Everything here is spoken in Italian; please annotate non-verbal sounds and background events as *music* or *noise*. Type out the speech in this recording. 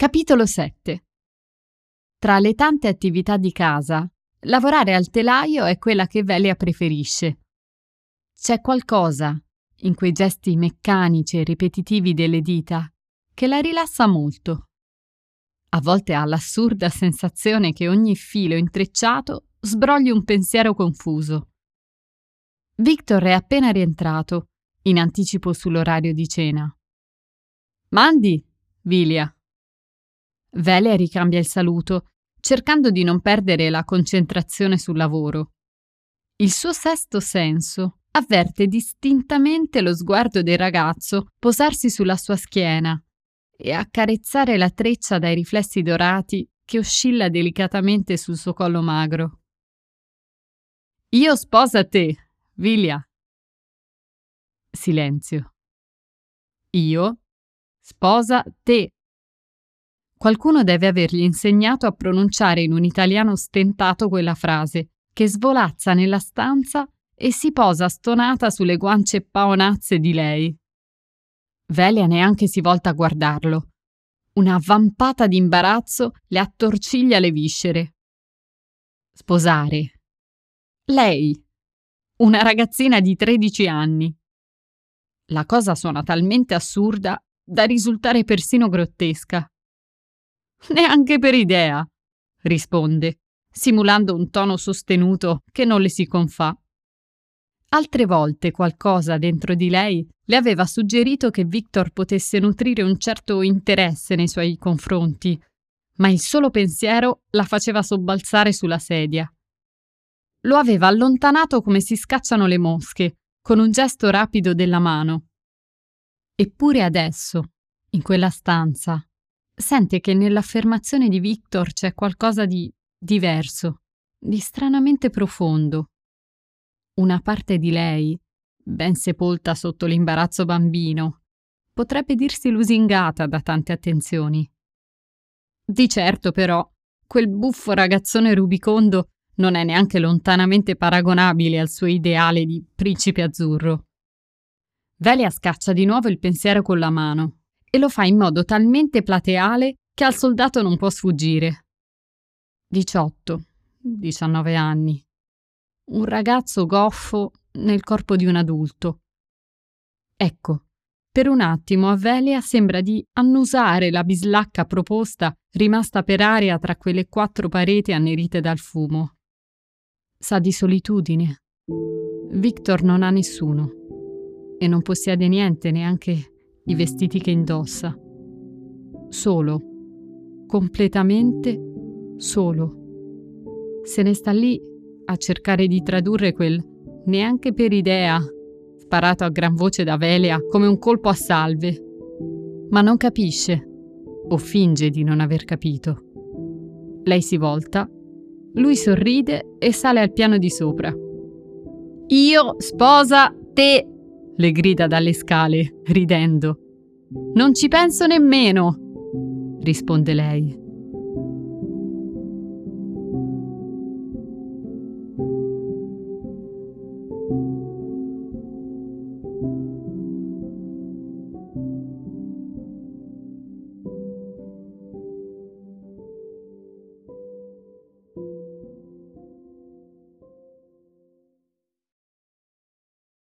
Capitolo 7 Tra le tante attività di casa, lavorare al telaio è quella che Velia preferisce. C'è qualcosa, in quei gesti meccanici e ripetitivi delle dita, che la rilassa molto. A volte ha l'assurda sensazione che ogni filo intrecciato sbrogli un pensiero confuso. Victor è appena rientrato, in anticipo sull'orario di cena. Mandi, Vilia. Velia ricambia il saluto, cercando di non perdere la concentrazione sul lavoro. Il suo sesto senso avverte distintamente lo sguardo del ragazzo posarsi sulla sua schiena e accarezzare la treccia dai riflessi dorati che oscilla delicatamente sul suo collo magro. Io sposa te, Vilia. Silenzio. Io sposa te, Qualcuno deve avergli insegnato a pronunciare in un italiano stentato quella frase, che svolazza nella stanza e si posa stonata sulle guance paonazze di lei. Velia neanche si volta a guardarlo. Una vampata di imbarazzo le attorciglia le viscere. Sposare. Lei. Una ragazzina di 13 anni. La cosa suona talmente assurda da risultare persino grottesca. *laughs* Neanche per idea, risponde, simulando un tono sostenuto che non le si confà. Altre volte qualcosa dentro di lei le aveva suggerito che Victor potesse nutrire un certo interesse nei suoi confronti, ma il solo pensiero la faceva sobbalzare sulla sedia. Lo aveva allontanato come si scacciano le mosche, con un gesto rapido della mano. Eppure adesso, in quella stanza, sente che nell'affermazione di Victor c'è qualcosa di diverso, di stranamente profondo. Una parte di lei, ben sepolta sotto l'imbarazzo bambino, potrebbe dirsi lusingata da tante attenzioni. Di certo, però, quel buffo ragazzone rubicondo non è neanche lontanamente paragonabile al suo ideale di principe azzurro. Velia scaccia di nuovo il pensiero con la mano e lo fa in modo talmente plateale che al soldato non può sfuggire. 18, 19 anni. Un ragazzo goffo nel corpo di un adulto. Ecco, per un attimo a Velia sembra di annusare la bislacca proposta rimasta per aria tra quelle quattro pareti annerite dal fumo. Sa di solitudine. Victor non ha nessuno e non possiede niente, neanche i vestiti che indossa. Solo, completamente solo. Se ne sta lì a cercare di tradurre quel neanche per idea sparato a gran voce da Velia come un colpo a salve. Ma non capisce, o finge di non aver capito. Lei si volta, lui sorride e sale al piano di sopra. Io sposa te le grida dalle scale, ridendo. Non ci penso nemmeno, risponde lei.